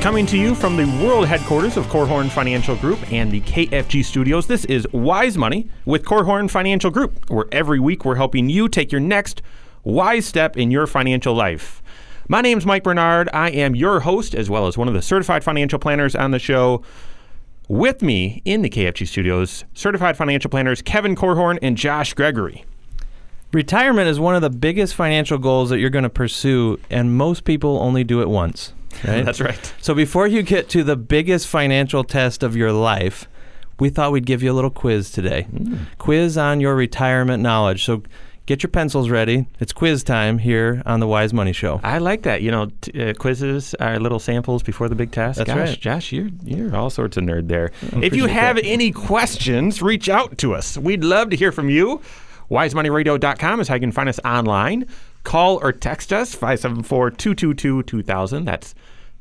Coming to you from the world headquarters of Korhorn Financial Group and the KFG studios, this is Wise Money with Korhorn Financial Group, where every week we're helping you take your next wise step in your financial life. My name's Mike Bernard. I am your host, as well as one of the certified financial planners on the show. With me in the KFG studios, certified financial planners Kevin Korhorn and Josh Gregory. Retirement is one of the biggest financial goals that you're going to pursue, and most people only do it once. Right? That's right. So before you get to the biggest financial test of your life, we thought we'd give you a little quiz today. Quiz on your retirement knowledge. So get your pencils ready. It's quiz time here on the Wise Money Show. I like that. You know, t- uh, quizzes are little samples before the big test. That's Gosh, right. Josh, you're you're all sorts of nerd there. if you have that. any questions, reach out to us. We'd love to hear from you. WiseMoneyRadio.com is how you can find us online. Call or text us 574-222-2000. That's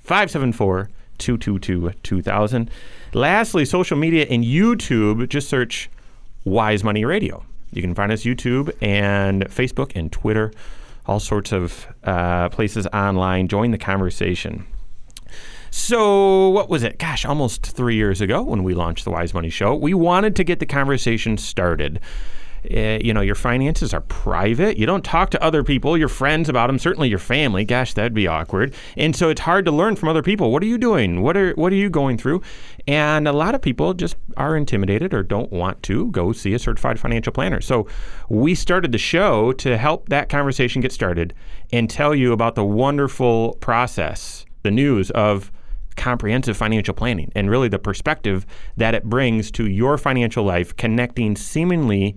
574-222-2000. Lastly, social media and YouTube, just search Wise Money Radio. You can find us YouTube and Facebook and Twitter, all sorts of uh, places online. Join the conversation. So, what was it? Gosh, almost three years ago when we launched the Wise Money Show, we wanted to get the conversation started. Uh, you know, your finances are private. You don't talk to other people, your friends about them, certainly your family. Gosh, that'd be awkward. And so it's hard to learn from other people. What are you doing? What are what are you going through? And a lot of people just are intimidated or don't want to go see a certified financial planner. So we started the show to help that conversation get started and tell you about the wonderful process, the news of comprehensive financial planning and really the perspective that it brings to your financial life, connecting seemingly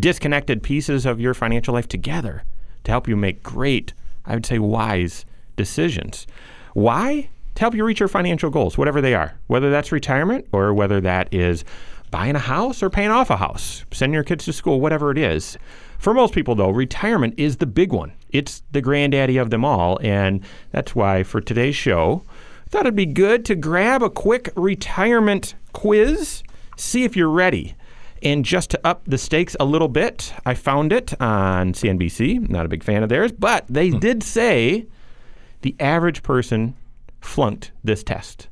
disconnected pieces of your financial life together to help you make great, I would say, wise decisions. Why? To help you reach your financial goals, whatever they are, whether that's retirement or whether that is buying a house or paying off a house, sending your kids to school, whatever it is. For most people, though, retirement is the big one. It's the granddaddy of them all. And that's why for today's show, I thought it'd be good to grab a quick retirement quiz, see if you're ready. And just to up the stakes a little bit, I found it on CNBC. Not a big fan of theirs, but they hmm. did say the average person flunked this test.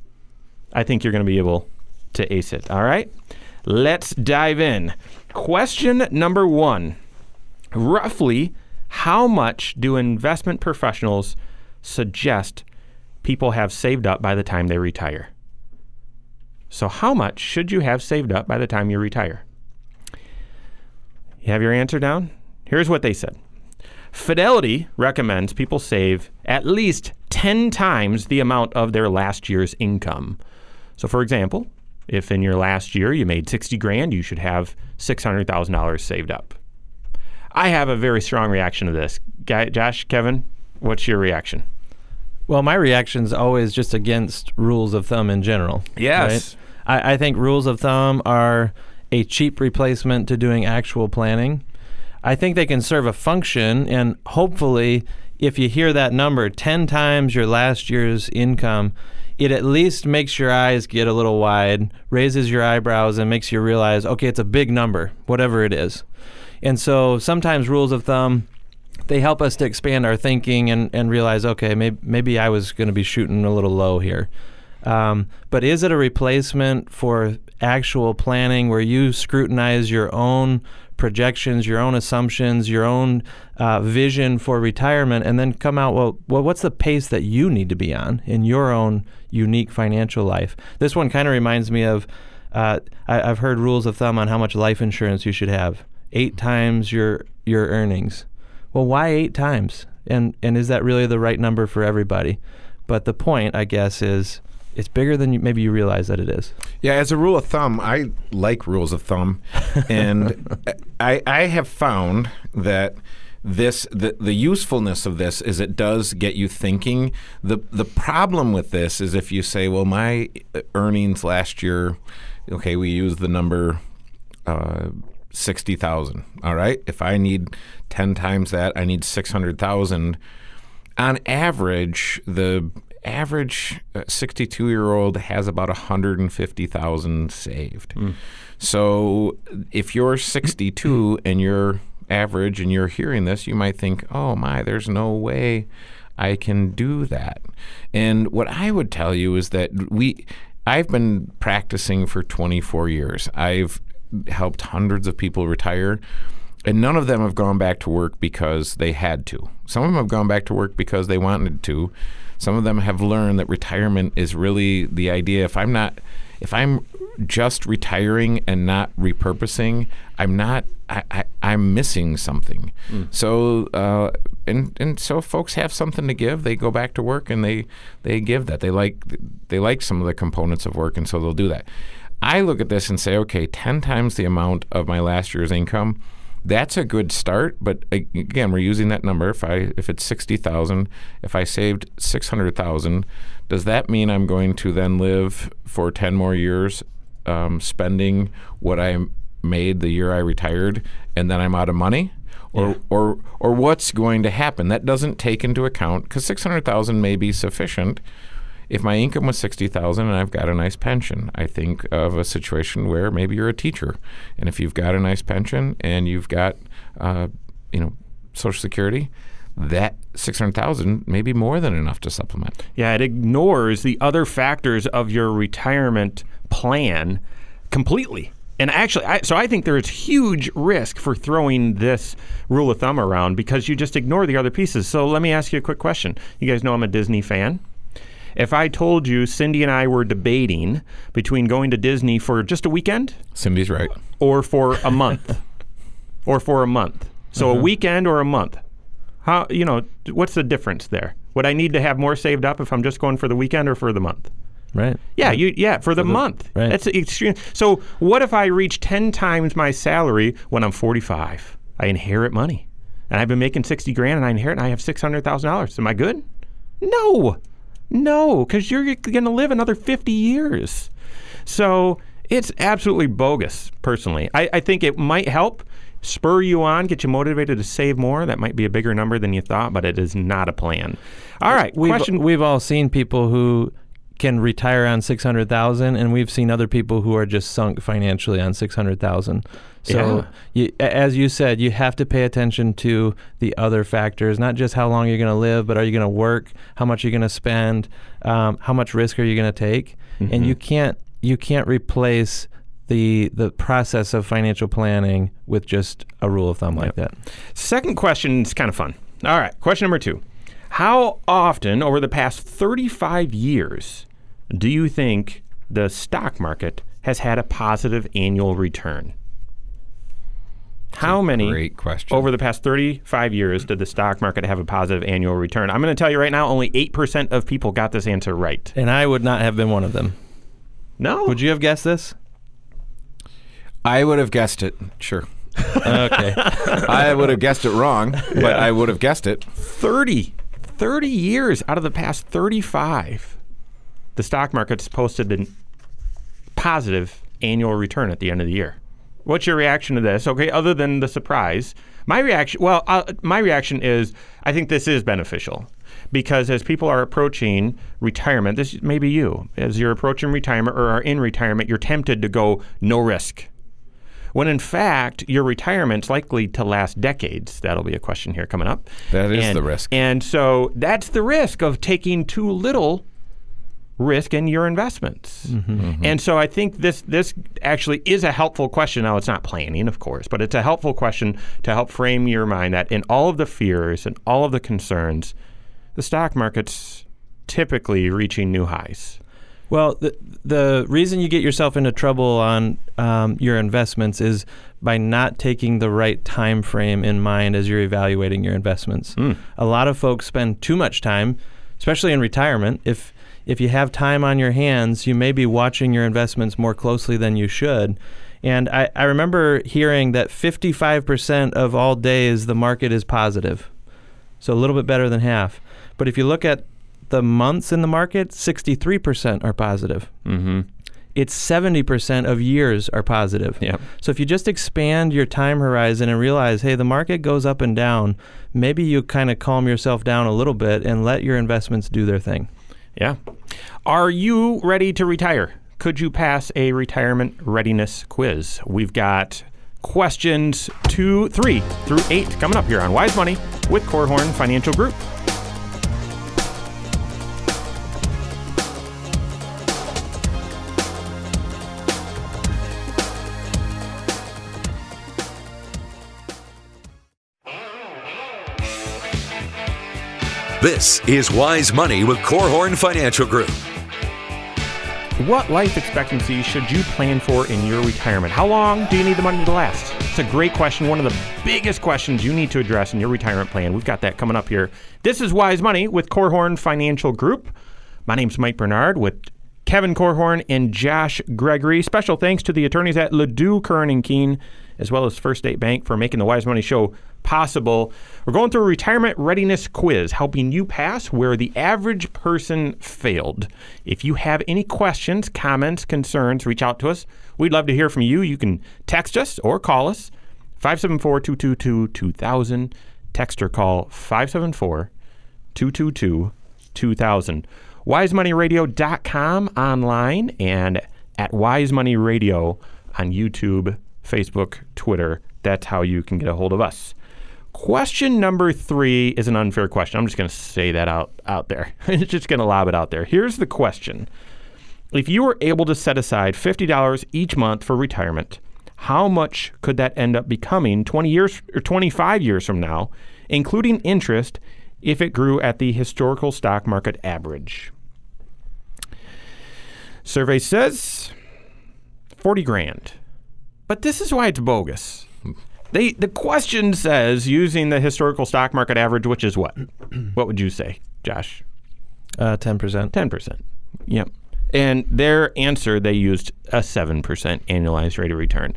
I think you're going to be able to ace it. All right? Let's dive in. Question number one Roughly, how much do investment professionals suggest people have saved up by the time they retire? So, how much should you have saved up by the time you retire? You have your answer down? Here's what they said Fidelity recommends people save at least 10 times the amount of their last year's income. So, for example, if in your last year you made 60 grand, you should have $600,000 saved up. I have a very strong reaction to this. Guy, Josh, Kevin, what's your reaction? Well, my reaction's always just against rules of thumb in general. Yes. right? I, I think rules of thumb are a cheap replacement to doing actual planning. I think they can serve a function, and hopefully, if you hear that number 10 times your last year's income, it at least makes your eyes get a little wide, raises your eyebrows, and makes you realize, okay, it's a big number, whatever it is. And so sometimes rules of thumb, they help us to expand our thinking and, and realize, okay, maybe, maybe I was going to be shooting a little low here. Um, but is it a replacement for actual planning where you scrutinize your own projections, your own assumptions, your own uh, vision for retirement, and then come out, well, well, what's the pace that you need to be on in your own unique financial life? This one kind of reminds me of uh, I, I've heard rules of thumb on how much life insurance you should have eight times your your earnings. Well, why eight times? And and is that really the right number for everybody? But the point, I guess, is it's bigger than you, maybe you realize that it is. Yeah, as a rule of thumb, I like rules of thumb, and I I have found that this the the usefulness of this is it does get you thinking. the The problem with this is if you say, "Well, my earnings last year," okay, we use the number. Uh, 60,000. All right. If I need 10 times that, I need 600,000. On average, the average 62 year old has about 150,000 saved. Mm. So if you're 62 and you're average and you're hearing this, you might think, oh my, there's no way I can do that. And what I would tell you is that we, I've been practicing for 24 years. I've helped hundreds of people retire. And none of them have gone back to work because they had to. Some of them have gone back to work because they wanted to. Some of them have learned that retirement is really the idea. If I'm not, if I'm just retiring and not repurposing, I'm not. I, I, am missing something. Mm. So uh, and and so folks have something to give. They go back to work and they they give that. They like they like some of the components of work, and so they'll do that. I look at this and say, okay, ten times the amount of my last year's income that's a good start. But again, we're using that number. If I if it's sixty thousand, if I saved six hundred thousand, does that mean I'm going to then live for ten more years, um, spending what I made the year I retired, and then I'm out of money? Or, yeah. or, or what's going to happen? That doesn't take into account because six hundred thousand may be sufficient, if my income was 60,000 and I've got a nice pension, I think of a situation where maybe you're a teacher and if you've got a nice pension and you've got uh, you know social security, that 600,000 may be more than enough to supplement. Yeah, it ignores the other factors of your retirement plan completely. And actually, I, so I think there's huge risk for throwing this rule of thumb around because you just ignore the other pieces. So let me ask you a quick question. You guys know I'm a Disney fan. If I told you Cindy and I were debating between going to Disney for just a weekend, Cindy's right, or for a month, or for a month, so uh-huh. a weekend or a month, how you know what's the difference there? Would I need to have more saved up if I'm just going for the weekend or for the month? Right. Yeah, you yeah, for the, for the month. Right. That's extreme. So what if I reach 10 times my salary when I'm 45? I inherit money. And I've been making 60 grand and I inherit and I have $600,000. Am I good? No. No, because you're going to live another 50 years. So it's absolutely bogus, personally. I, I think it might help spur you on, get you motivated to save more. That might be a bigger number than you thought, but it is not a plan. All right, we've, question. We've all seen people who can retire on 600,000 and we've seen other people who are just sunk financially on 600,000. So yeah. you, as you said, you have to pay attention to the other factors, not just how long you're going to live, but are you going to work, how much you're going to spend, um, how much risk are you going to take, mm-hmm. and you can't you can't replace the the process of financial planning with just a rule of thumb like yep. that. Second question is kind of fun. All right, question number two. How often over the past 35 years do you think the stock market has had a positive annual return? How many great question. over the past 35 years did the stock market have a positive annual return? I'm going to tell you right now, only 8% of people got this answer right. And I would not have been one of them. No. Would you have guessed this? I would have guessed it, sure. okay. I would have guessed it wrong, but yeah. I would have guessed it. 30. 30 years out of the past 35, the stock market's posted a positive annual return at the end of the year. What's your reaction to this? Okay, other than the surprise, my reaction. Well, uh, my reaction is I think this is beneficial because as people are approaching retirement, this may be you. As you're approaching retirement or are in retirement, you're tempted to go no risk. When in fact, your retirement's likely to last decades. That'll be a question here coming up. That is and, the risk. And so that's the risk of taking too little risk in your investments. Mm-hmm. Mm-hmm. And so I think this this actually is a helpful question. Now it's not planning, of course, but it's a helpful question to help frame your mind that in all of the fears and all of the concerns, the stock market's typically reaching new highs. Well, the the reason you get yourself into trouble on um, your investments is by not taking the right time frame in mind as you're evaluating your investments. Mm. A lot of folks spend too much time, especially in retirement. If if you have time on your hands, you may be watching your investments more closely than you should. And I, I remember hearing that 55% of all days the market is positive. So a little bit better than half. But if you look at the months in the market, 63% are positive. Mm-hmm. It's 70% of years are positive. Yep. So if you just expand your time horizon and realize, hey, the market goes up and down, maybe you kind of calm yourself down a little bit and let your investments do their thing. Yeah. Are you ready to retire? Could you pass a retirement readiness quiz? We've got questions two, three through eight coming up here on Wise Money with Korhorn Financial Group. This is Wise Money with Korhorn Financial Group. What life expectancy should you plan for in your retirement? How long do you need the money to last? It's a great question. One of the biggest questions you need to address in your retirement plan. We've got that coming up here. This is Wise Money with Korhorn Financial Group. My name's Mike Bernard with Kevin Korhorn and Josh Gregory. Special thanks to the attorneys at LaDue, Curran, and Kuehn, as well as First State Bank for making the Wise Money Show possible. We're going through a retirement readiness quiz, helping you pass where the average person failed. If you have any questions, comments, concerns, reach out to us. We'd love to hear from you. You can text us or call us 574 222 2000. Text or call 574 222 2000. WiseMoneyRadio.com online and at Wisemoney Radio on YouTube, Facebook, Twitter. That's how you can get a hold of us. Question number three is an unfair question. I'm just going to say that out, out there. It's just going to lob it out there. Here's the question If you were able to set aside $50 each month for retirement, how much could that end up becoming 20 years or 25 years from now, including interest, if it grew at the historical stock market average? Survey says 40 grand. But this is why it's bogus. They, the question says using the historical stock market average, which is what? what would you say, Josh? Uh, 10%. 10%. Yep. And their answer, they used a 7% annualized rate of return.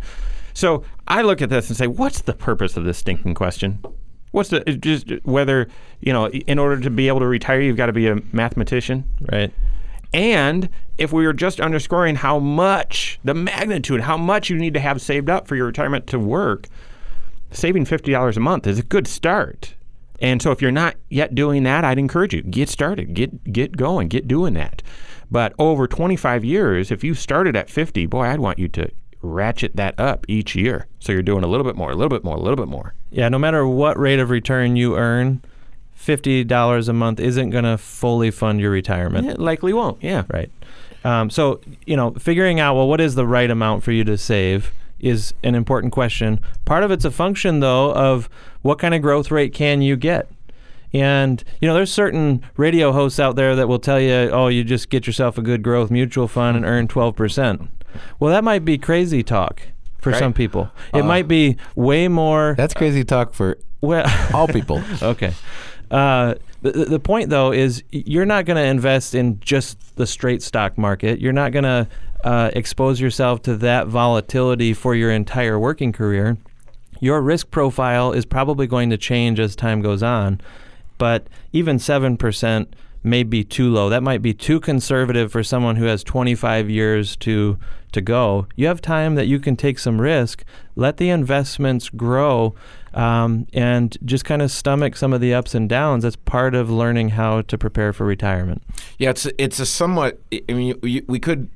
So I look at this and say, what's the purpose of this stinking question? What's the just whether you know in order to be able to retire you've got to be a mathematician, Right. and if we were just underscoring how much the magnitude, how much you need to have saved up for your retirement to work, saving fifty dollars a month is a good start. And so if you're not yet doing that, I'd encourage you get started, get get going, get doing that. But over 25 years, if you started at 50, boy, I'd want you to ratchet that up each year. So you're doing a little bit more, a little bit more, a little bit more. Yeah, no matter what rate of return you earn, $50 a month isn't going to fully fund your retirement. It likely won't. Yeah. Right. Um, so, you know, figuring out, well, what is the right amount for you to save is an important question. Part of it's a function, though, of what kind of growth rate can you get? And, you know, there's certain radio hosts out there that will tell you, oh, you just get yourself a good growth mutual fund and earn 12%. Well, that might be crazy talk for Right. some people. It might be way more. That's crazy talk for well, all people. Okay. Uh, the the point, though, is you're not going to invest in just the straight stock market. You're not going to uh, expose yourself to that volatility for your entire working career. Your risk profile is probably going to change as time goes on, but even 7% may be too low. That might be too conservative for someone who has 25 years to to go. You have time that you can take some risk, let the investments grow, um, and just kind of stomach some of the ups and downs. That's part of learning how to prepare for retirement. Yeah, it's it's a somewhat. I mean, we could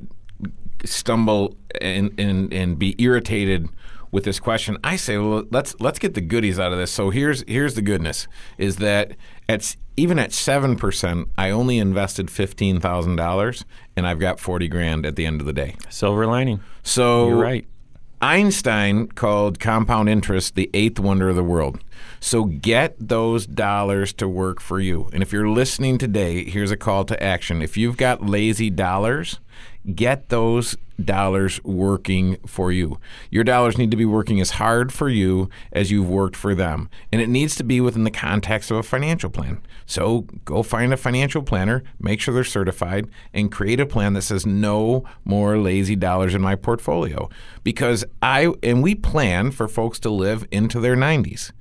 stumble and, and and be irritated with this question. I say, well, let's let's get the goodies out of this. So here's here's the goodness: is that at even at seven percent, I only invested fifteen thousand dollars, and I've got forty grand at the end of the day. Silver lining. So You're right. Einstein called compound interest the eighth wonder of the world. So get those dollars to work for you. And if you're listening today, here's a call to action. If you've got lazy dollars, get those dollars working for you. Your dollars need to be working as hard for you as you've worked for them. And it needs to be within the context of a financial plan. So go find a financial planner, make sure they're certified, and create a plan that says no more lazy dollars in my portfolio. Because I, and we plan for folks to live into their 90s.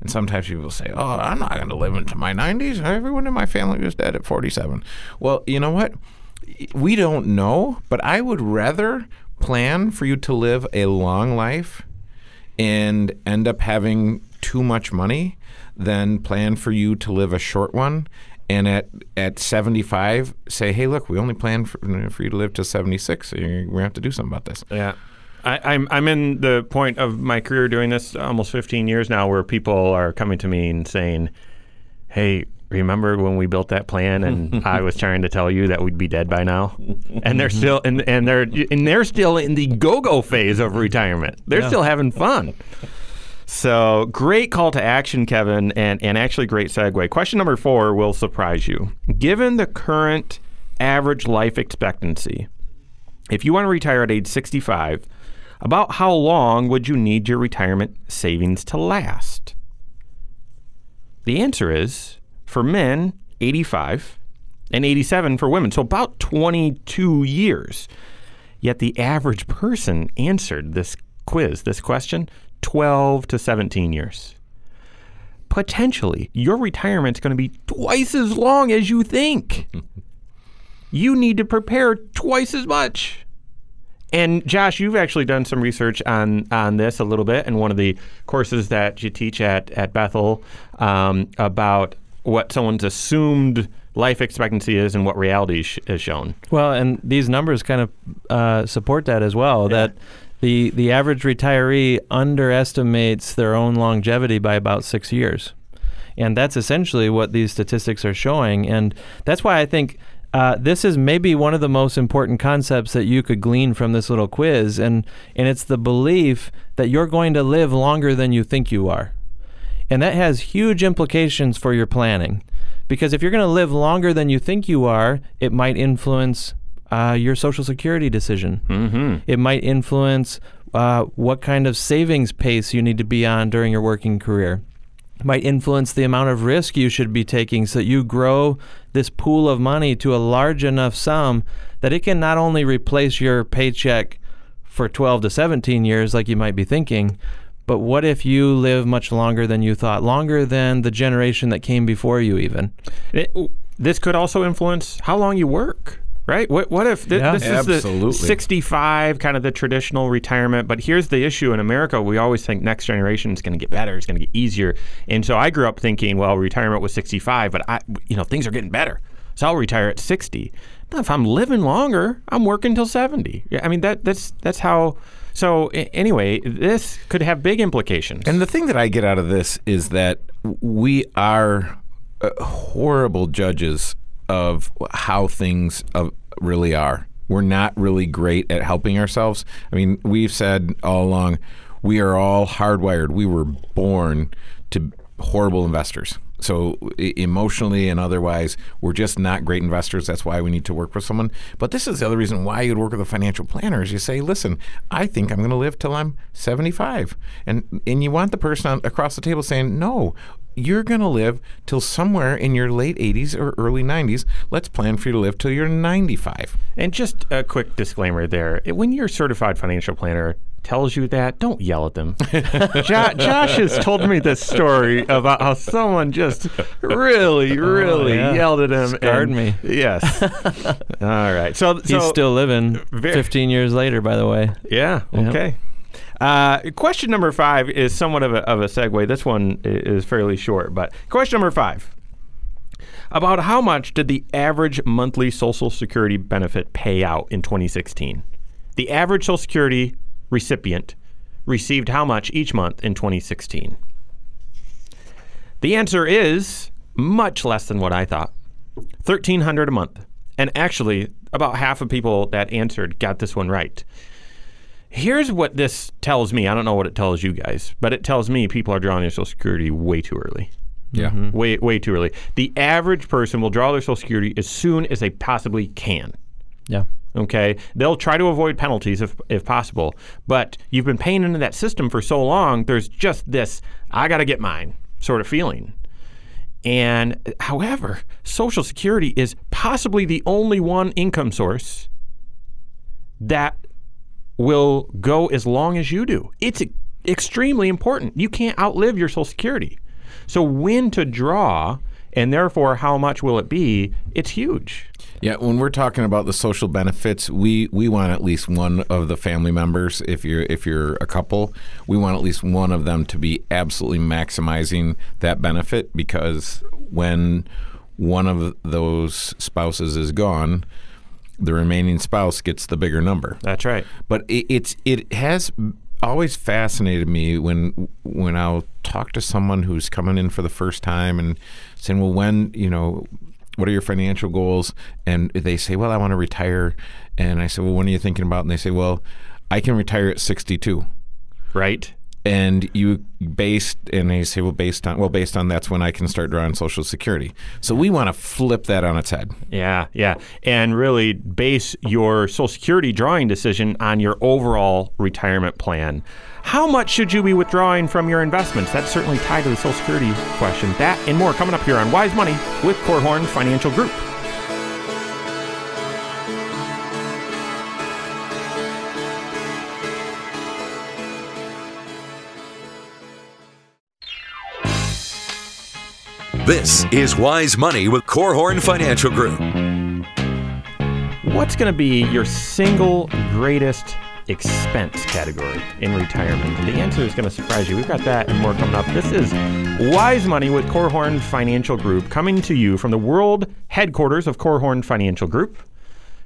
And sometimes people say, "Oh, I'm not going to live into my 90s. Everyone in my family was dead at 47." Well, you know what? We don't know, but I would rather plan for you to live a long life and end up having too much money than plan for you to live a short one and at at 75 say, "Hey, look, we only plan for, for you to live to 76. So you're to have to do something about this." Yeah. I, I'm I'm in the point of my career doing this almost 15 years now, where people are coming to me and saying, "Hey, remember when we built that plan and I was trying to tell you that we'd be dead by now?" And they're still and and they're and they're still in the go-go phase of retirement. They're still having fun. So great call to action, Kevin, and, and actually great segue. Question number four will surprise you. Given the current average life expectancy, if you want to retire at age 65, about how long would you need your retirement savings to last? The answer is for men, 85, and 87 for women, so about 22 years. Yet the average person answered this quiz, this question, 12 to 17 years. Potentially, your retirement's going to be twice as long as you think. you need to prepare twice as much. And Josh, you've actually done some research on on this a little bit in one of the courses that you teach at at Bethel um, about what someone's assumed life expectancy is and what reality sh- is shown. Well, and these numbers kind of uh, support that as well. That the the average retiree underestimates their own longevity by about six years, and that's essentially what these statistics are showing. And that's why I think. Uh, this is maybe one of the most important concepts that you could glean from this little quiz, and and it's the belief that you're going to live longer than you think you are, and that has huge implications for your planning, because if you're going to live longer than you think you are, it might influence uh, your social security decision. Mm-hmm. It might influence uh, what kind of savings pace you need to be on during your working career. It might influence the amount of risk you should be taking so that you grow this pool of money to a large enough sum that it can not only replace your paycheck for 12 to 17 years, like you might be thinking, but what if you live much longer than you thought, longer than the generation that came before you, even? It, this could also influence how long you work. Right? What, what if th- Yeah. this is Absolutely. the 65, kind of the traditional retirement? But here's the issue in America: we always think next generation is going to get better, it's going to get easier. And so I grew up thinking, well, retirement was 65, but I, you know, things are getting better, so I'll retire at 60. Now, if I'm living longer, I'm working till 70. Yeah, I mean that that's that's how. So anyway, this could have big implications. And the thing that I get out of this is that we are uh, horrible judges of how things uh, really are. We're not really great at helping ourselves. I mean, we've said all along, we are all hardwired. We were born to horrible investors. So emotionally and otherwise, we're just not great investors. That's why we need to work with someone. But this is the other reason why you'd work with a financial planner is you say, listen, I think I'm going to live till I'm 75, and and you want the person on, across the table saying, no. You're going to live till somewhere in your late 80s or early 90s. Let's plan for you to live till you're 95. And just a quick disclaimer there: when your certified financial planner tells you that, don't yell at them. jo- Josh has told me this story about how someone just really, really yeah. yelled at him. Scarred and- me. Yes. All right. So He's so, still living very- 15 years later, by the way. Yeah. Yep. Okay. Uh, question number five is somewhat of a, of a segue. This one is fairly short, but question number five. About how much did the average monthly Social Security benefit pay out in 2016? The average Social Security recipient received how much each month in 2016? The answer is much less than what I thought. 1300 a month. And actually, about half of people that answered got this one right. Here's what this tells me. I don't know what it tells you guys, but it tells me people are drawing their Social Security way too early. Yeah. Mm-hmm. Way, way too early. The average person will draw their Social Security as soon as they possibly can. Yeah. Okay, they'll try to avoid penalties if, if possible, but you've been paying into that system for so long. There's just this "I got to get mine" sort of feeling. And however, Social Security is possibly the only one income source that will go as long as you do. It's extremely important. You can't outlive your Social Security. So when to draw and therefore how much will it be? It's huge. Yeah, when we're talking about the social benefits, we, we want at least one of the family members. If you're if you're a couple, we want at least one of them to be absolutely maximizing that benefit because when one of those spouses is gone, the remaining spouse gets the bigger number. That's right. But it, it's it has always fascinated me when when I'll talk to someone who's coming in for the first time and saying, "Well, when you know." What are your financial goals? And they say, Well, I want to retire. And I say, Well, when are you thinking about? And they say, Well, I can retire at 62 Right? And you based and they say well based on well based on that's when I can start drawing social security. So we want to flip that on its head. Yeah, yeah. And really base your Social Security drawing decision on your overall retirement plan. How much should you be withdrawing from your investments? That's certainly tied to the Social Security question. That and more coming up here on Wise Money with Korhorn Financial Group. This is Wise Money with Korhorn Financial Group. What's going to be your single greatest expense category in retirement? The answer is going to surprise you. We've got that and more coming up. This is Wise Money with Korhorn Financial Group coming to you from the world headquarters of Korhorn Financial Group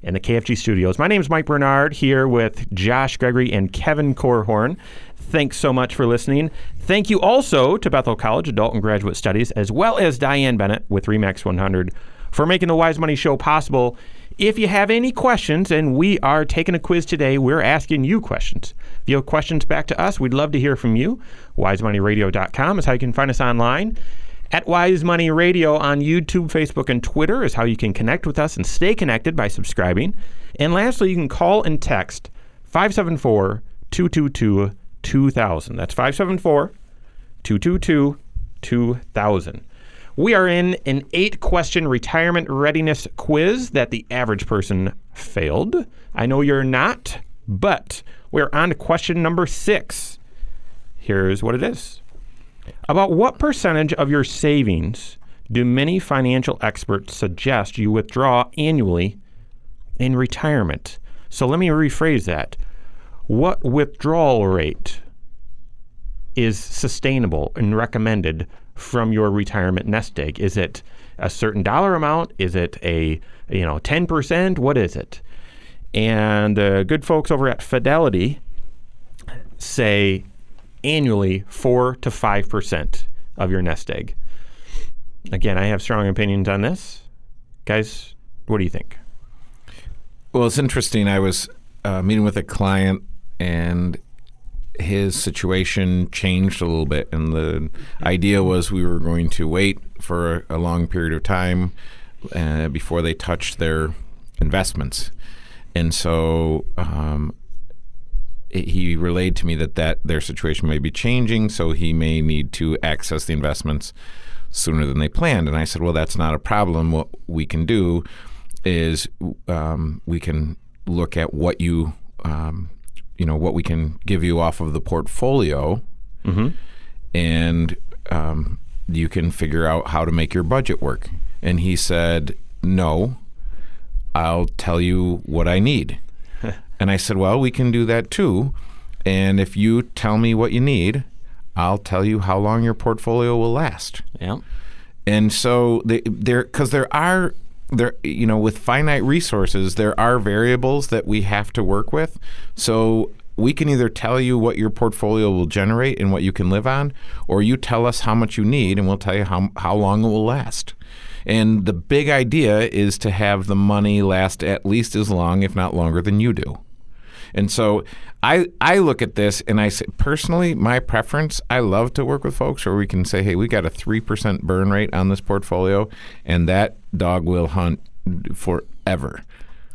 in the KFG studios. My name is Mike Bernard here with Josh Gregory and Kevin Korhorn. Thanks so much for listening. Thank you also to Bethel College Adult and Graduate Studies, as well as Diane Bennett with Remax 100 for making the Wise Money Show possible. If you have any questions, and we are taking a quiz today, we're asking you questions. If you have questions back to us, we'd love to hear from you. WiseMoneyRadio.com is how you can find us online. At Wise Money Radio on YouTube, Facebook, and Twitter is how you can connect with us and stay connected by subscribing. And lastly, you can call and text 574 222 2000. That's 574 222 2000. We are in an eight question retirement readiness quiz that the average person failed. I know you're not, but we're on to question number six. Here's what it is About what percentage of your savings do many financial experts suggest you withdraw annually in retirement? So let me rephrase that. What withdrawal rate is sustainable and recommended from your retirement nest egg? Is it a certain dollar amount? Is it a you know 10%? What is it? And the good folks over at Fidelity say annually 4 to 5% of your nest egg. Again, I have strong opinions on this. Guys, what do you think? Well, it's interesting. I was uh, meeting with a client, and his situation changed a little bit. And the idea was we were going to wait for a long period of time uh, before they touched their investments. And so um, he relayed to me that, that their situation may be changing, so he may need to access the investments sooner than they planned. And I said, well, that's not a problem. What we can do is um, we can look at what you, um, you know, what we can give you off of the portfolio, and um, you can figure out how to make your budget work. And he said, no, I'll tell you what I need. and I said, well, we can do that too. And if you tell me what you need, I'll tell you how long your portfolio will last Yeah. and so they, there because there are there you know with finite resources there are variables that we have to work with. So we can either tell you what your portfolio will generate and what you can live on or you tell us how much you need and we'll tell you how, how long it will last. And the big idea is to have the money last at least as long if not longer than you do and so I I look at this and I say personally, my preference, I love to work with folks where we can say, hey, we got a three percent burn rate on this portfolio, and that dog will hunt forever.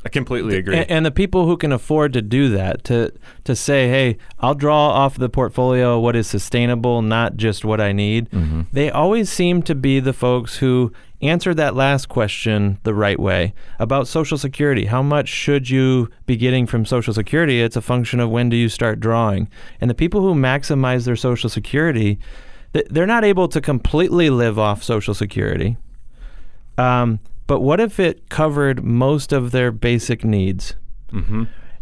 I completely agree. And, and the people who can afford to do that, to to say, "Hey, I'll draw off the portfolio what is sustainable, not just what I need," mm-hmm. they always seem to be the folks who answered that last question the right way about Social Security. How much should you be getting from Social Security? It's a function of when do you start drawing. And the people who maximize their Social Security, they're not able to completely live off Social Security. Um, but what if it covered most of their basic needs?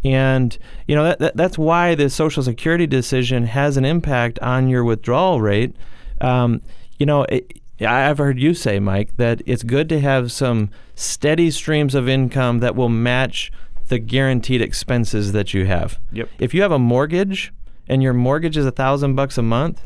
And you know that, that that's why the Social Security decision has an impact on your withdrawal rate. Um, you know, it, I've heard you say, Mike, that it's good to have some steady streams of income that will match the guaranteed expenses that you have. Yep. If you have a mortgage and your mortgage is a thousand bucks a month,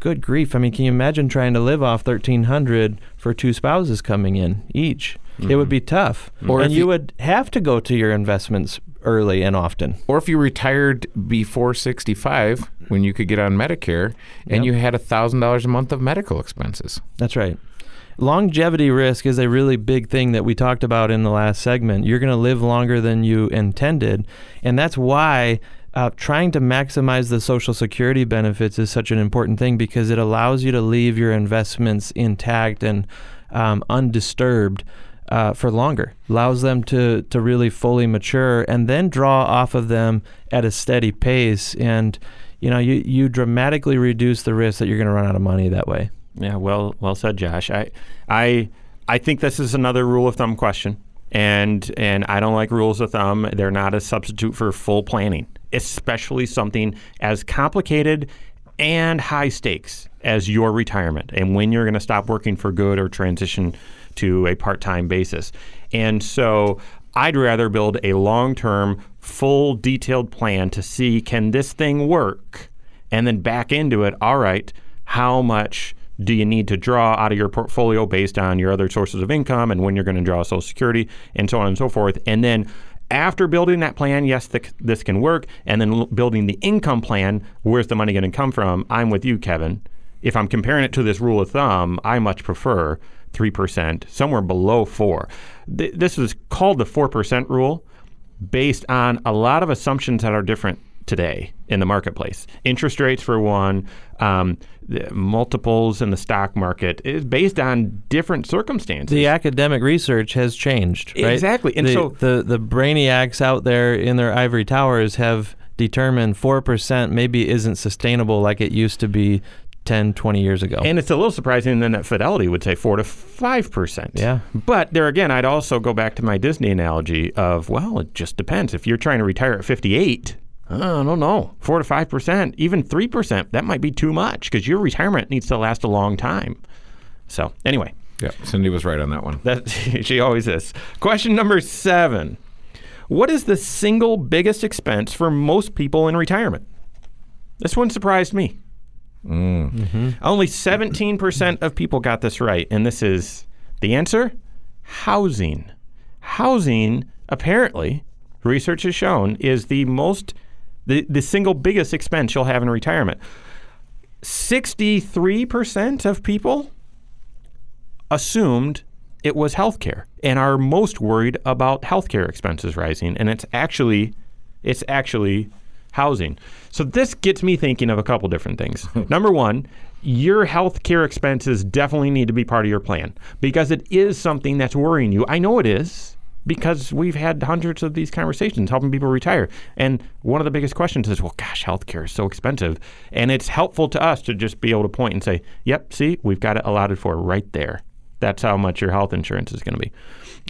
good grief! I mean, can you imagine trying to live off thirteen hundred for two spouses coming in each? It would mm-hmm. be tough, Or and you you- would have to go to your investments early and often. Or if you retired before 65, when you could get on Medicare, and Yep. you had $1,000 a month of medical expenses. That's right. Longevity risk is a really big thing that we talked about in the last segment. You're going to live longer than you intended. And that's why uh, trying to maximize the Social Security benefits is such an important thing because it allows you to leave your investments intact and um, undisturbed. Uh, for longer, allows them to to really fully mature, and then draw off of them at a steady pace. And you know, you you dramatically reduce the risk that you're going to run out of money that way. Yeah, well, well said, Josh. I, I, I think this is another rule of thumb question, and and I don't like rules of thumb. They're not a substitute for full planning, especially something as complicated and high stakes as your retirement and when you're going to stop working for good or transition to a part-time basis. And so I'd rather build a long-term, full, detailed plan to see can this thing work, and then back into it. All right, how much do you need to draw out of your portfolio based on your other sources of income and when you're going to draw Social Security and so on and so forth. And then after building that plan, yes, th- this can work. And then l- building the income plan, where's the money going to come from? I'm with you, Kevin. If I'm comparing it to this rule of thumb, I much prefer 3%, somewhere below 4 Th- This is called the 4% rule based on a lot of assumptions that are different today in the marketplace. Interest rates, for one, um, multiples in the stock market is based on different circumstances. the academic research has changed, right? Exactly. And the, so- the the brainiacs out there in their ivory towers have determined 4% maybe isn't sustainable like it used to be 10, 20 years ago. And it's a little surprising then that Fidelity would say four to five percent. Yeah. But there again, I'd also go back to my Disney analogy of well, it just depends. If you're trying to retire at 58, I don't know, four to five percent, even three percent, that might be too much because your retirement needs to last a long time. So anyway, Yeah, Cindy was right on that one. that she always is. Question number seven: What is the single biggest expense for most people in retirement? This one surprised me. Mm. Mm-hmm. Only 17% of people got this right. And this is the answer housing. Housing, apparently, research has shown, is the most, the, the single biggest expense you'll have in retirement. 63% of people assumed it was healthcare and are most worried about healthcare expenses rising. And it's actually, it's actually housing. So this gets me thinking of a couple different things. Number one, your healthcare expenses definitely need to be part of your plan because it is something that's worrying you. I know it is because we've had hundreds of these conversations helping people retire. And one of the biggest questions is, well, gosh, healthcare is so expensive. And it's helpful to us to just be able to point and say, yep, see, we've got it allotted for right there. That's how much your health insurance is going to be,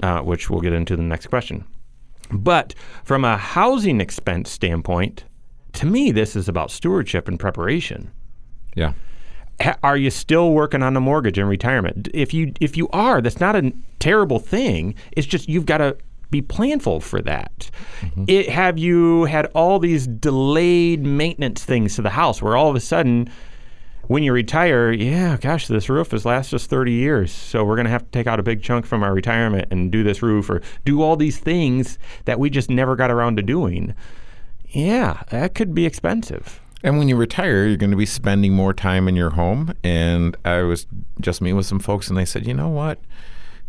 uh, which we'll get into the next question. But from a housing expense standpoint, to me, this is about stewardship and preparation. Yeah. Are you still working on a mortgage in retirement? If you if you are, that's not a terrible thing. It's just you've got to be planful for that. Mm-hmm. It, have you had all these delayed maintenance things to the house where all of a sudden when you retire, yeah, gosh, this roof has lasted us 30 years. So we're going to have to take out a big chunk from our retirement and do this roof or do all these things that we just never got around to doing. Yeah, that could be expensive. And when you retire, you're going to be spending more time in your home. And I was just meeting with some folks, and they said, you know what?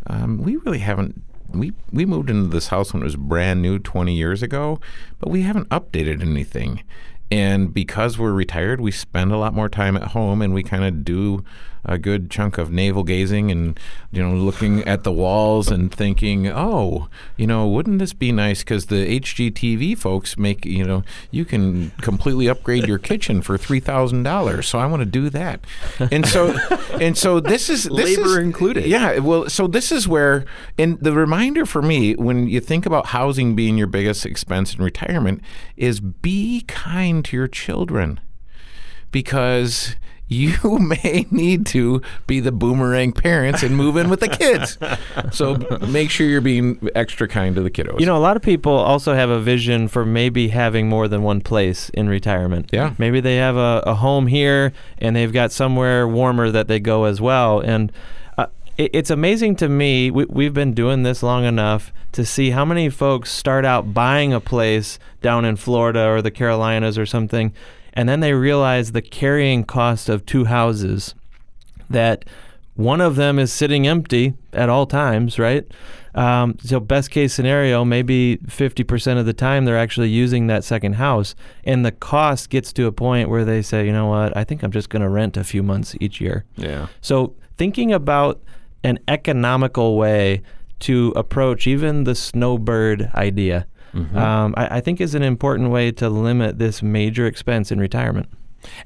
Um, we really haven't we we moved into this house when it was brand new 20 years ago, but we haven't updated anything. And because we're retired, we spend a lot more time at home and we kind of do a good chunk of navel gazing and, you know, looking at the walls and thinking, oh, you know, wouldn't this be nice? Because the HGTV folks make, you know, you can completely upgrade your kitchen for $3,000. So I want to do that. And so, and so this is this Labor is, included. Yeah. Well, so this is where, and the reminder for me when you think about housing being your biggest expense in retirement is be kind to your children because you may need to be the boomerang parents and move in with the kids. So make sure you're being extra kind to the kiddos. You know, a lot of people also have a vision for maybe having more than one place in retirement. Yeah. Maybe they have a, a home here and they've got somewhere warmer that they go as well. And uh, it, it's amazing to me, we, we've been doing this long enough to see how many folks start out buying a place down in Florida or the Carolinas or something, and then they realize the carrying cost of two houses that one of them is sitting empty at all times, right? Um, so best case scenario, maybe 50% of the time they're actually using that second house, and the cost gets to a point where they say, you know what, I think I'm just going to rent a few months each year. Yeah. So thinking about an economical way to approach even the snowbird idea, um, I, I think is an important way to limit this major expense in retirement.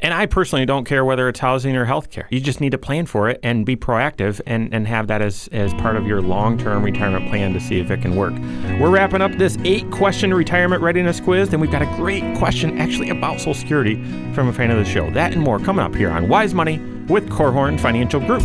And I personally don't care whether it's housing or healthcare. You just need to plan for it and be proactive and, and have that as, as part of your long term retirement plan to see if it can work. We're wrapping up this eight question retirement readiness quiz, and we've got a great question actually about Social Security from a fan of the show. That and more coming up here on Wise Money with Korhorn Financial Group.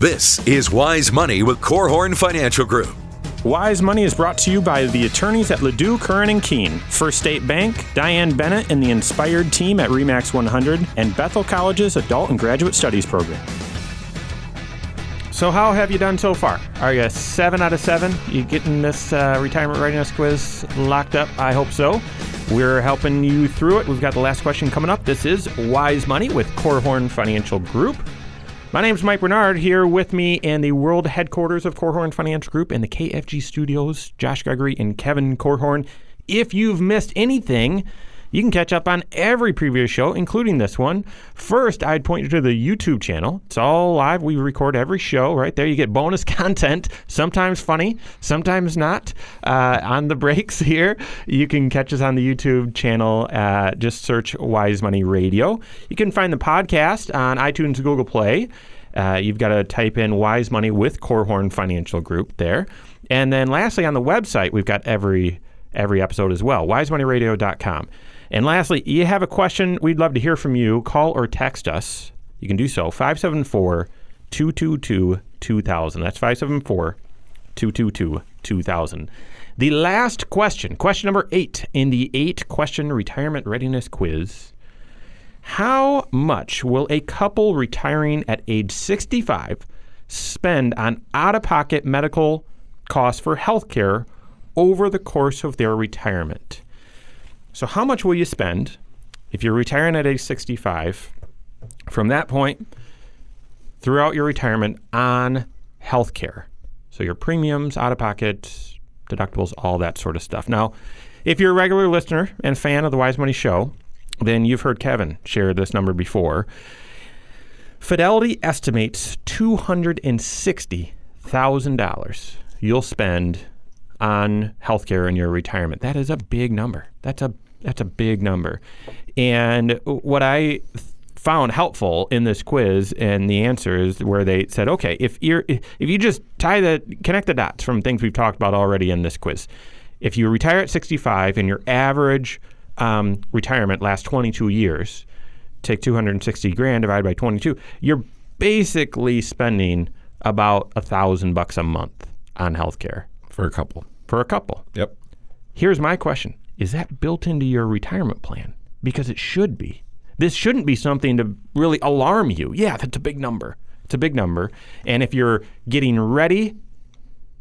This is Wise Money with Korhorn Financial Group. Wise Money is brought to you by the attorneys at LaDue, Curran and Kuehn, First State Bank, Diane Bennett and the Inspired team at Remax 100, and Bethel College's Adult and Graduate Studies program. So, how have you done so far? Are you seven out of seven? You getting this uh, retirement readiness quiz locked up? I hope so. We're helping you through it. We've got the last question coming up. This is Wise Money with Korhorn Financial Group. My name's Mike Bernard here with me in the world headquarters of Korhorn Financial Group in the KFG studios, Josh Gregory and Kevin Korhorn. If you've missed anything, you can catch up on every previous show, including this one. First, I'd point you to the YouTube channel. It's all live. We record every show right there. You get bonus content, sometimes funny, sometimes not. Uh, on the breaks here, you can catch us on the YouTube channel. Uh, just search Wise Money Radio. You can find the podcast on iTunes, Google Play. Uh, you've got to type in Wise Money with Korhorn Financial Group there. And then lastly, on the website, we've got every every episode as well, wisemoneyradio.com. And lastly, you have a question, we'd love to hear from you. Call or text us. You can do so 574 222 2000. That's 574 222 2000. The last question, question number eight in the eight question retirement readiness quiz. How much will a couple retiring at age 65 spend on out of pocket medical costs for health care over the course of their retirement? So, how much will you spend if you're retiring at age 65 from that point throughout your retirement on health care? So, your premiums, out of pocket, deductibles, all that sort of stuff. Now, if you're a regular listener and fan of the Wise Money Show, then you've heard Kevin share this number before. Fidelity estimates $260,000 you'll spend on healthcare in your retirement. That is a big number. That's a that's a big number. And what I found helpful in this quiz and the answers where they said, okay, if you're if you just tie the connect the dots from things we've talked about already in this quiz, if you retire at 65 and your average um, retirement lasts 22 years, take 260 grand divided by 22, you're basically spending about a thousand bucks a month on healthcare for a couple. for a couple. Yep. Here's my question Is that built into your retirement plan? Because it should be. This shouldn't be something to really alarm you. Yeah, that's a big number. It's a big number. And if you're getting ready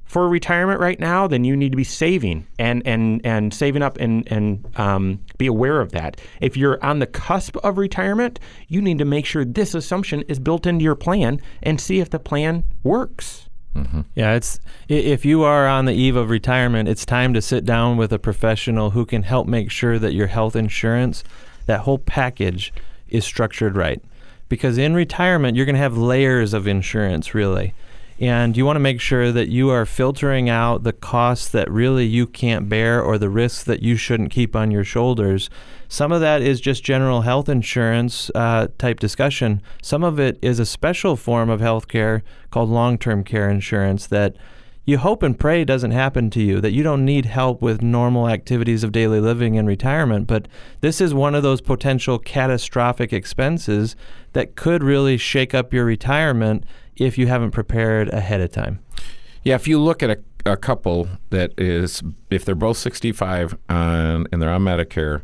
for retirement right now, then you need to be saving and and and saving up and and um, be aware of that. If you're on the cusp of retirement, you need to make sure this assumption is built into your plan and see if the plan works. Mm-hmm. Yeah, it's if you are on the eve of retirement, it's time to sit down with a professional who can help make sure that your health insurance, that whole package is structured right. Because in retirement, you're going to have layers of insurance really. And you want to make sure that you are filtering out the costs that really you can't bear or the risks that you shouldn't keep on your shoulders. Some of that is just general health insurance uh, type discussion. Some of it is a special form of health care called long term care insurance that you hope and pray doesn't happen to you, that you don't need help with normal activities of daily living in retirement. But this is one of those potential catastrophic expenses that could really shake up your retirement if you haven't prepared ahead of time. Yeah, if you look at a, a couple that is, if they're both 65 on, and they're on Medicare,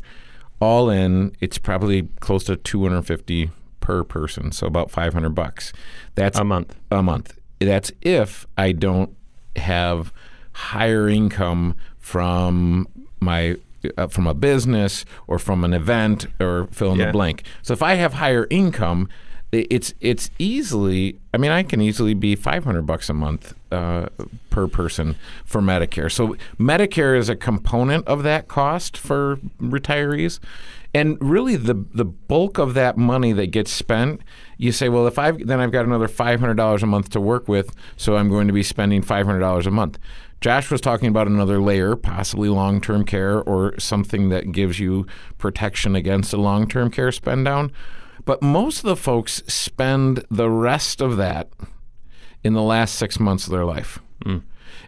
all in, it's probably close to 250 per person, so about 500 bucks. That's A month. A month. That's if I don't have higher income from my uh, from a business or from an event or fill in Yeah. the blank. So if I have higher income, it's it's easily. I mean, I can easily be five hundred bucks a month uh, per person for Medicare. So Medicare is a component of that cost for retirees, and really the the bulk of that money that gets spent. You say, well, if I've then I've got another five hundred dollars a month to work with, so I'm going to be spending five hundred dollars a month. Josh was talking about another layer, possibly long term care or something that gives you protection against a long term care spend down. But most of the folks spend the rest of that in the last six months of their life.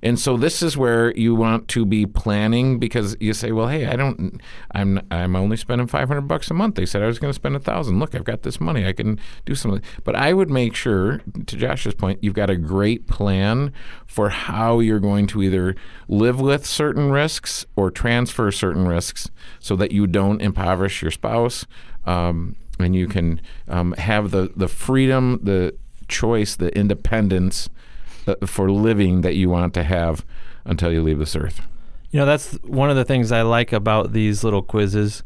And so this is where you want to be planning because you say, well, hey, I don't, I'm, I'm only spending 500 bucks a month. They said I was going to spend a thousand. Look, I've got this money. I can do something. But I would make sure, to Josh's point, you've got a great plan for how you're going to either live with certain risks or transfer certain risks so that you don't impoverish your spouse. Um, and you can um, have the, the freedom, the choice, the independence uh, for living that you want to have until you leave this earth. You know, that's one of the things I like about these little quizzes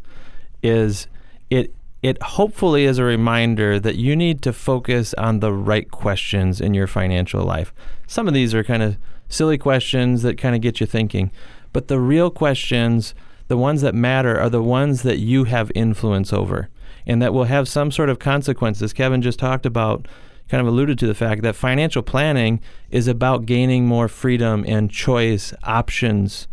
is it it hopefully is a reminder that you need to focus on the right questions in your financial life. Some of these are kind of silly questions that kind of get you thinking, but the real questions, the ones that matter are the ones that you have influence over and that will have some sort of consequences. Kevin just talked about kind of alluded to the fact that financial planning is about gaining more freedom and choice, options,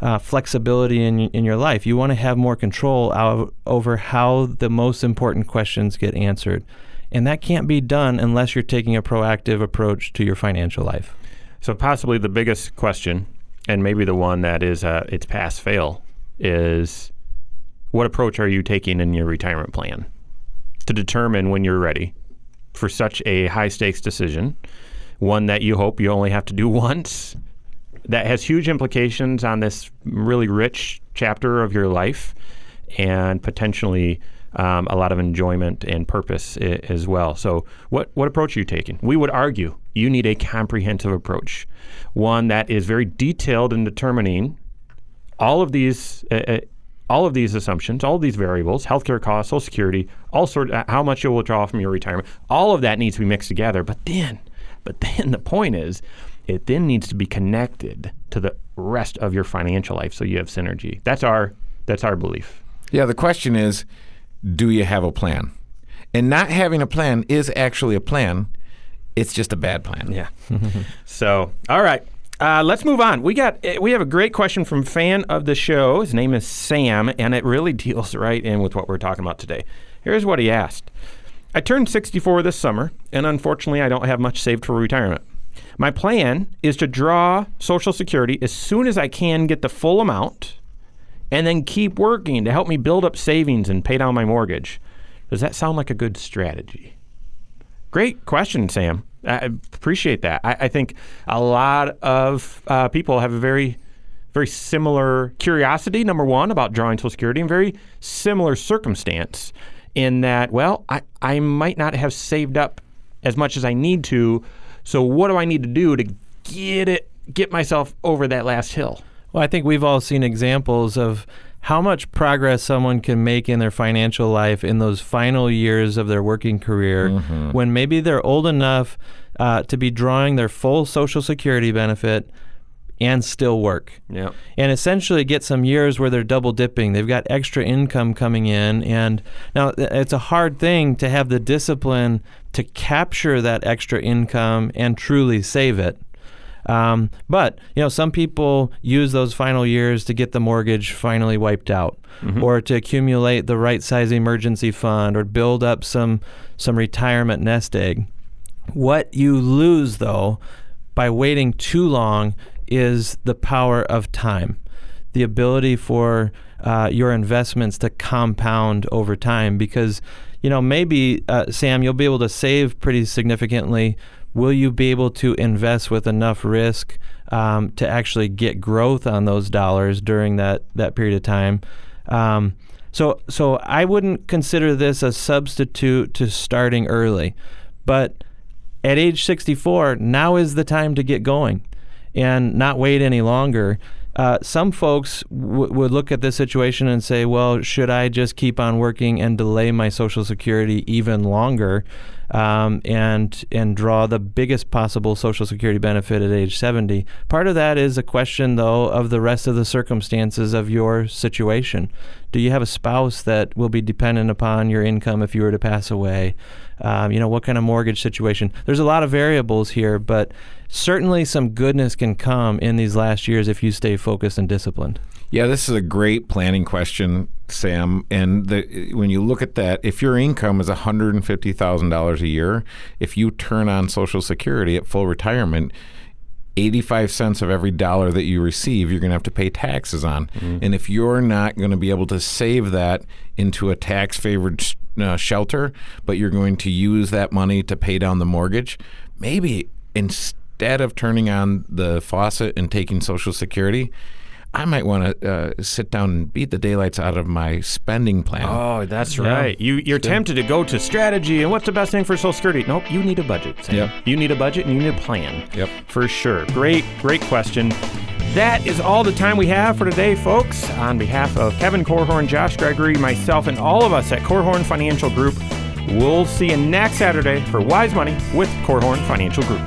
uh, flexibility in, in your life. You want to have more control out, over how the most important questions get answered. And that can't be done unless you're taking a proactive approach to your financial life. So possibly the biggest question, and maybe the one that is uh, it's pass fail, is what approach are you taking in your retirement plan to determine when you're ready for such a high stakes decision, one that you hope you only have to do once, that has huge implications on this really rich chapter of your life, and potentially um, a lot of enjoyment and purpose I- as well. So, what what approach are you taking? We would argue you need a comprehensive approach, one that is very detailed in determining all of these. Uh, uh, all of these assumptions, all of these variables, healthcare costs, Social Security, all sort uh, how much you'll withdraw from your retirement, all of that needs to be mixed together. But then, but then the point is, it then needs to be connected to the rest of your financial life, so you have synergy. That's our that's our belief. Yeah, the question is do you have a plan? And not having a plan is actually a plan. It's just a bad plan. Yeah. so, all right. Uh, let's move on. We got eh, we have a great question from fan of the show. His name is Sam, and it really deals right in with what we're talking about today. Here's what he asked: I turned 64 this summer, and unfortunately, I don't have much saved for retirement. My plan is to draw Social Security as soon as I can get the full amount, and then keep working to help me build up savings and pay down my mortgage. Does that sound like a good strategy? Great question, Sam. I appreciate that. I, I think a lot of uh, people have a very, very similar curiosity, number one, about drawing Social Security, and very similar circumstance in that, well, I, I might not have saved up as much as I need to. So, what do I need to do to get it get myself over that last hill? Well, I think we've all seen examples of how much progress someone can make in their financial life in those final years of their working career when maybe they're old enough uh, to be drawing their full Social Security benefit and still work. Yeah. And essentially get some years where they're double dipping. They've got extra income coming in. And now it's a hard thing to have the discipline to capture that extra income and truly save it. Um, but you know, some people use those final years to get the mortgage finally wiped out, or to accumulate the right size emergency fund, or build up some some retirement nest egg. What you lose though by waiting too long is the power of time, the ability for uh, your investments to compound over time. Because you know maybe uh, Sam, you'll be able to save pretty significantly. Will you be able to invest with enough risk um, to actually get growth on those dollars during that that period of time? Um, so so I wouldn't consider this a substitute to starting early, but at age 64, now is the time to get going and not wait any longer. Uh, some folks w- would look at this situation and say, well, should I just keep on working and delay my Social Security even longer um, and, and draw the biggest possible Social Security benefit at age 70? Part of that is a question, though, of the rest of the circumstances of your situation. Do you have a spouse that will be dependent upon your income if you were to pass away? Um, you know, what kind of mortgage situation? There's a lot of variables here, but certainly some goodness can come in these last years if you stay focused and disciplined. Yeah, this is a great planning question, Sam. And the, when you look at that, if your income is $150,000 a year, if you turn on Social Security at full retirement, 85 cents of every dollar that you receive, you're going to have to pay taxes on. And if you're not going to be able to save that into a tax favored uh, shelter, but you're going to use that money to pay down the mortgage, maybe instead of turning on the faucet and taking Social Security, I might want to uh, sit down and beat the daylights out of my spending plan. Oh, that's right. You you're tempted to go to strategy and what's the best thing for Social Security? Nope, you need a budget. Sam. Yep. You need a budget and you need a plan. Yep. For sure. Great, great question. That is all the time we have for today, folks. On behalf of Kevin Korhorn, Josh Gregory, myself, and all of us at Korhorn Financial Group, we'll see you next Saturday for Wise Money with Korhorn Financial Group.